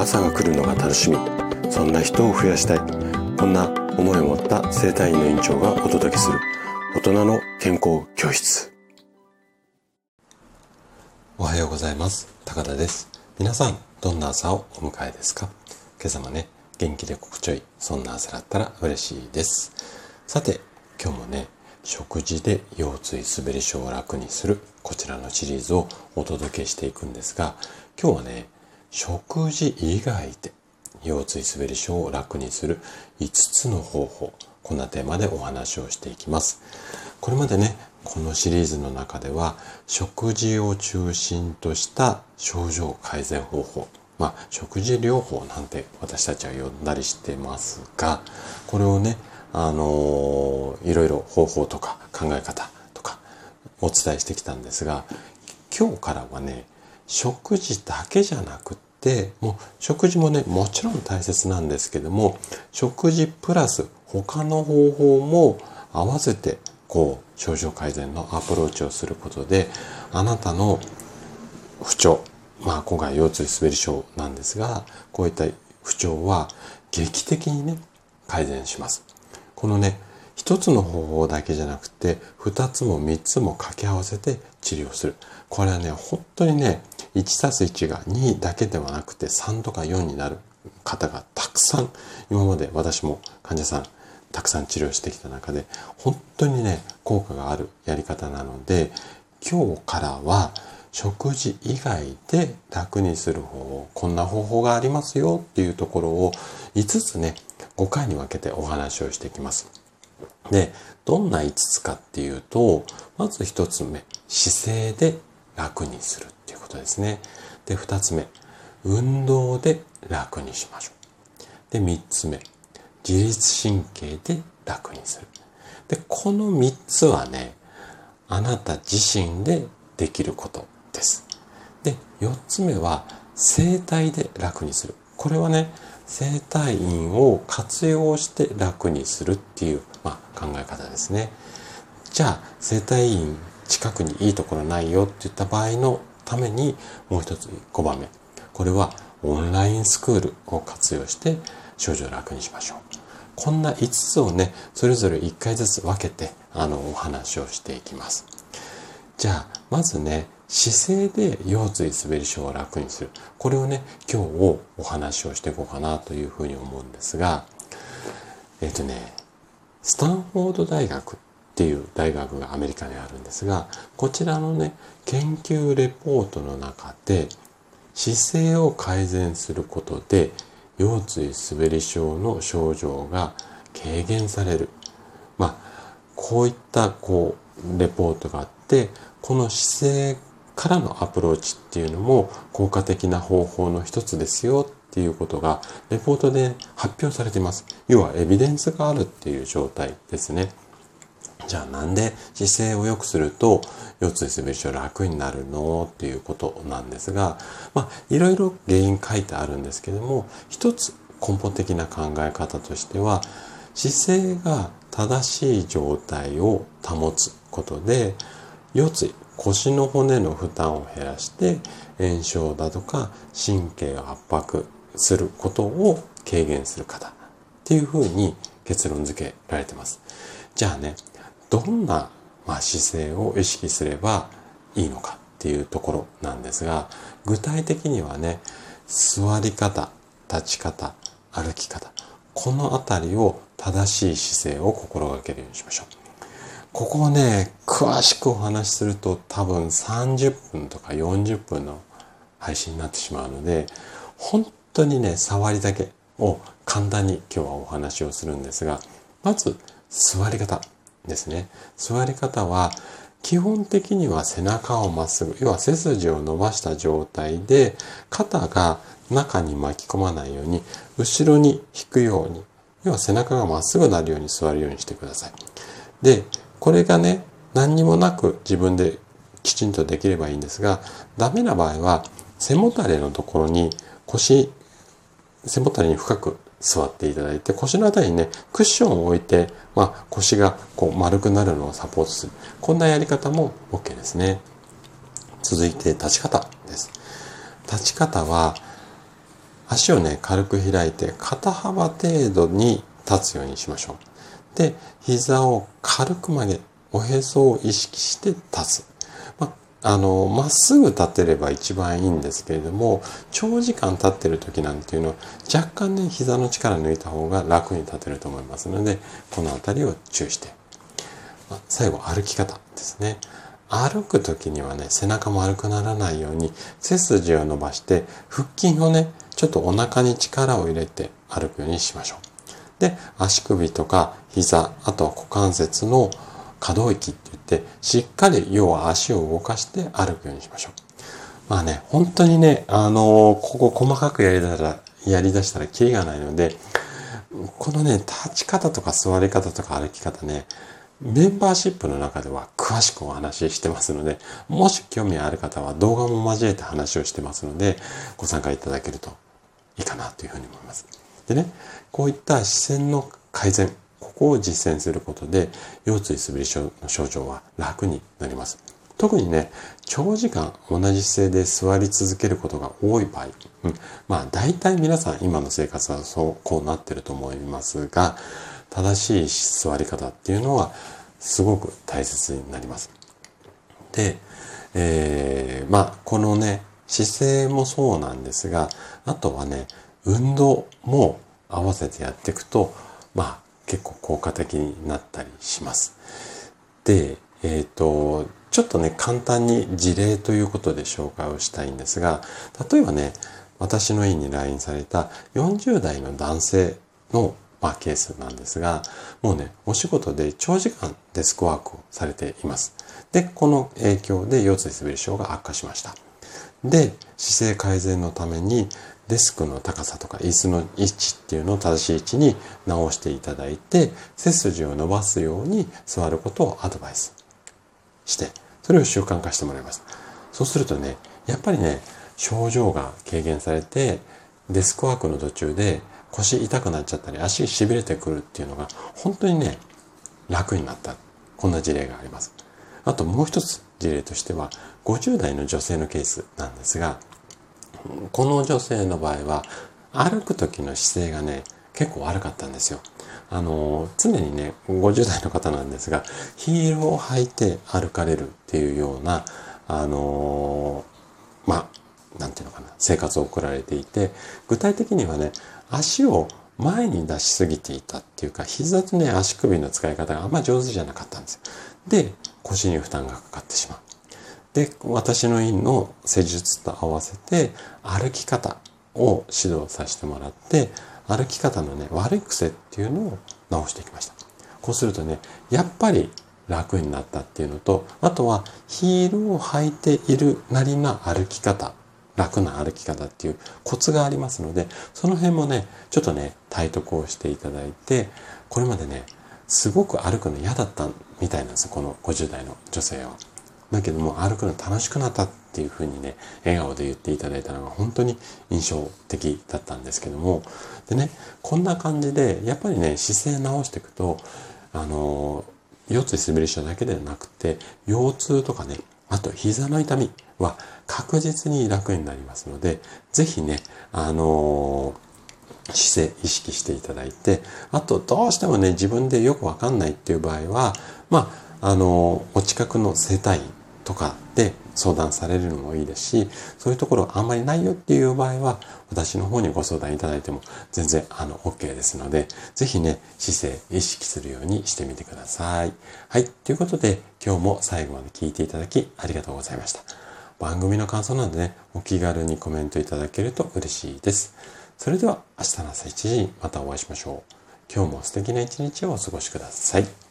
朝が来るのが楽しみ。そんな人を増やしたい。こんな思いを持った生体院の院長がお届けする。大人の健康教室。おはようございます。高田です。皆さんどんな朝をお迎えですか？今朝もね元気で心地よいそんな朝だったら嬉しいです。さて今日もね食事で腰椎滑り症を楽にするこちらのシリーズをお届けしていくんですが今日はね食事以外で腰椎滑り症を楽にする5つの方法こんなテーマでお話をしていきます。これまでねこのシリーズの中では食事を中心とした症状改善方法まあ食事療法なんて私たちは呼んだりしてますがこれをねあのいろいろ方法とか考え方とかお伝えしてきたんですが今日からはね食事だけじゃなくってもう食事もねもちろん大切なんですけども食事プラス他の方法も合わせてこう症状改善のアプローチをすることであなたの不調まあ今回腰椎滑り症なんですがこういった不調は劇的にね改善します。このね一つの方法だけじゃなくて二つも三つも掛け合わせて治療する。これはね本当にね 1+1 が2だけではなくて3とか4になる方がたくさん今まで私も患者さんたくさん治療してきた中で本当にね効果があるやり方なので今日からは食事以外で楽にする方法こんな方法がありますよっていうところを5つね5回に分けてお話をしていきます。で、どんな5つかっていうと、まず1つ目、姿勢で楽にすることですね。で、2つ目、運動で楽にしましょう。で、3つ目、自律神経で楽にする。で、この3つはね、あなた自身でできることです。で、4つ目は、生体で楽にする。これはね、整体院を活用して楽にするっていう、まあ、考え方ですね。じゃあ整体院近くにいいところないよって言った場合のためにもう一つ5番目これはオンラインスクールを活用して症状を楽にしましょう。こんな5つをねそれぞれ1回ずつ分けてあのお話をしていきます。じゃあまずね姿勢で腰椎滑り症を楽にする。これをね、今日お話をしていこうかなというふうに思うんですが、えっ、とね、スタンフォード大学っていう大学がアメリカにあるんですが、こちらのね、研究レポートの中で、姿勢を改善することで、腰椎滑り症の症状が軽減される。まあ、こういったこう、レポートがあって、この姿勢からのアプローチっていうのも効果的な方法の一つですよっていうことがレポートで発表されています。要はエビデンスがあるっていう状態ですね。じゃあなんで姿勢を良くすると腰椎滑り症楽になるの？っていうことなんですが、まあいろいろ原因書いてあるんですけども、一つ根本的な考え方としては姿勢が正しい状態を保つことで腰椎腰の骨の負担を減らして炎症だとか神経を圧迫することを軽減する方っていうふうに結論付けられてます。じゃあね、どんな、ま、姿勢を意識すればいいのかっていうところなんですが、具体的にはね、座り方、立ち方、歩き方、このあたりを正しい姿勢を心がけるようにしましょう。ここをね、詳しくお話しすると多分30分とか40分の配信になってしまうので、本当にね、触りだけを簡単に今日はお話をするんですが、まず座り方ですね。座り方は基本的には背中をまっすぐ、要は背筋を伸ばした状態で、肩が中に巻き込まないように、後ろに引くように、要は背中がまっすぐなるように座るようにしてください。で、これがね、何にもなく自分できちんとできればいいんですが、ダメな場合は背もたれのところに腰、背もたれに深く座っていただいて、腰のあたりにね、クッションを置いて、まあ、腰がこう丸くなるのをサポートする。こんなやり方も OK ですね。続いて立ち方です。立ち方は、足をね、軽く開いて肩幅程度に立つようにしましょう。で、膝を軽く曲げ、おへそを意識して立つ。まあの、まっすぐ立てれば一番いいんですけれども、長時間立ってる時なんていうのは、若干ね、膝の力抜いた方が楽に立てると思いますので、この辺りを注意して。まあ、最後、歩き方ですね。歩く時にはね、背中も悪くならないように、背筋を伸ばして、腹筋をね、ちょっとお腹に力を入れて歩くようにしましょう。で、足首とか膝、あとは股関節の可動域って言っ、しっかり要は足を動かして歩くようにしましょう。まあね、本当にね、あのー、ここ細かくやりだしたら、やりだしたらキリがないので、このね、立ち方とか座り方とか歩き方ね、メンバーシップの中では詳しくお話ししてますので、もし興味ある方は動画も交えて話をしてますので、ご参加いただけるといいかなというふうに思います。でね、こういった視線の改善、ここを実践することで、腰椎すべり症の症状は楽になります。特にね、長時間同じ姿勢で座り続けることが多い場合、うん、まあ大体皆さん今の生活はそう、こうなってると思いますが、正しい座り方っていうのはすごく大切になります。で、えー、まあ、このね、姿勢もそうなんですが、あとはね、運動も合わせてやっていくと、まあ、結構効果的になったりします。で、えっ、ー、と、ちょっとね、簡単に事例ということで紹介をしたいんですが、例えばね、私の院に来院された40代の男性のまあ、ケースなんですが、もうね、お仕事で長時間デスクワークをされています。で、この影響で腰椎滑り症が悪化しました。で、姿勢改善のためにデスクの高さとか椅子の位置っていうのを正しい位置に直していただいて、背筋を伸ばすように座ることをアドバイスして、それを習慣化してもらいます。そうするとね、やっぱりね、症状が軽減されて、デスクワークの途中で腰痛くなっちゃったり足痺れてくるっていうのが本当にね楽になったこんな事例がありますあともう一つ事例としては50代の女性のケースなんですがこの女性の場合は歩く時の姿勢がね結構悪かったんですよあの常にね50代の方なんですがヒールを履いて歩かれるっていうようなあのまあなんていうのかな、生活を送られていて、具体的にはね、足を前に出しすぎていたっていうか、膝とね、足首の使い方があんま上手じゃなかったんですよ。で、腰に負担がかかってしまう。で、私の院の施術と合わせて、歩き方を指導させてもらって、歩き方のね、悪い癖っていうのを直していきました。こうするとね、やっぱり楽になったっていうのと、あとはヒールを履いているなりな歩き方楽な歩き方っていうコツがありますので、その辺もね、ちょっとね、体得をしていただいて、これまでね、すごく歩くの嫌だったみたいなんですよ、この50代の女性は。だけども歩くの楽しくなったっていうふうにね、笑顔で言っていただいたのが本当に印象的だったんですけども、でね、こんな感じで、やっぱりね、姿勢直していくと、あの、腰椎滑り症だけではなくて、腰痛とかね、あと膝の痛みは確実に楽になりますので、ぜひね、あのー、姿勢意識していただいて、あとどうしてもね、自分でよくわかんないっていう場合は、まあ、あの、お近くの整体院とかで相談されるのもいいですし、そういうところあんまりないよっていう場合は、私の方にご相談いただいても全然あの OK ですので、ぜひね、姿勢意識するようにしてみてください。はい。ということで、今日も最後まで聞いていただきありがとうございました。番組の感想なんでね、お気軽にコメントいただけると嬉しいです。それでは明日の朝1時にまたお会いしましょう。今日も素敵な一日をお過ごしください。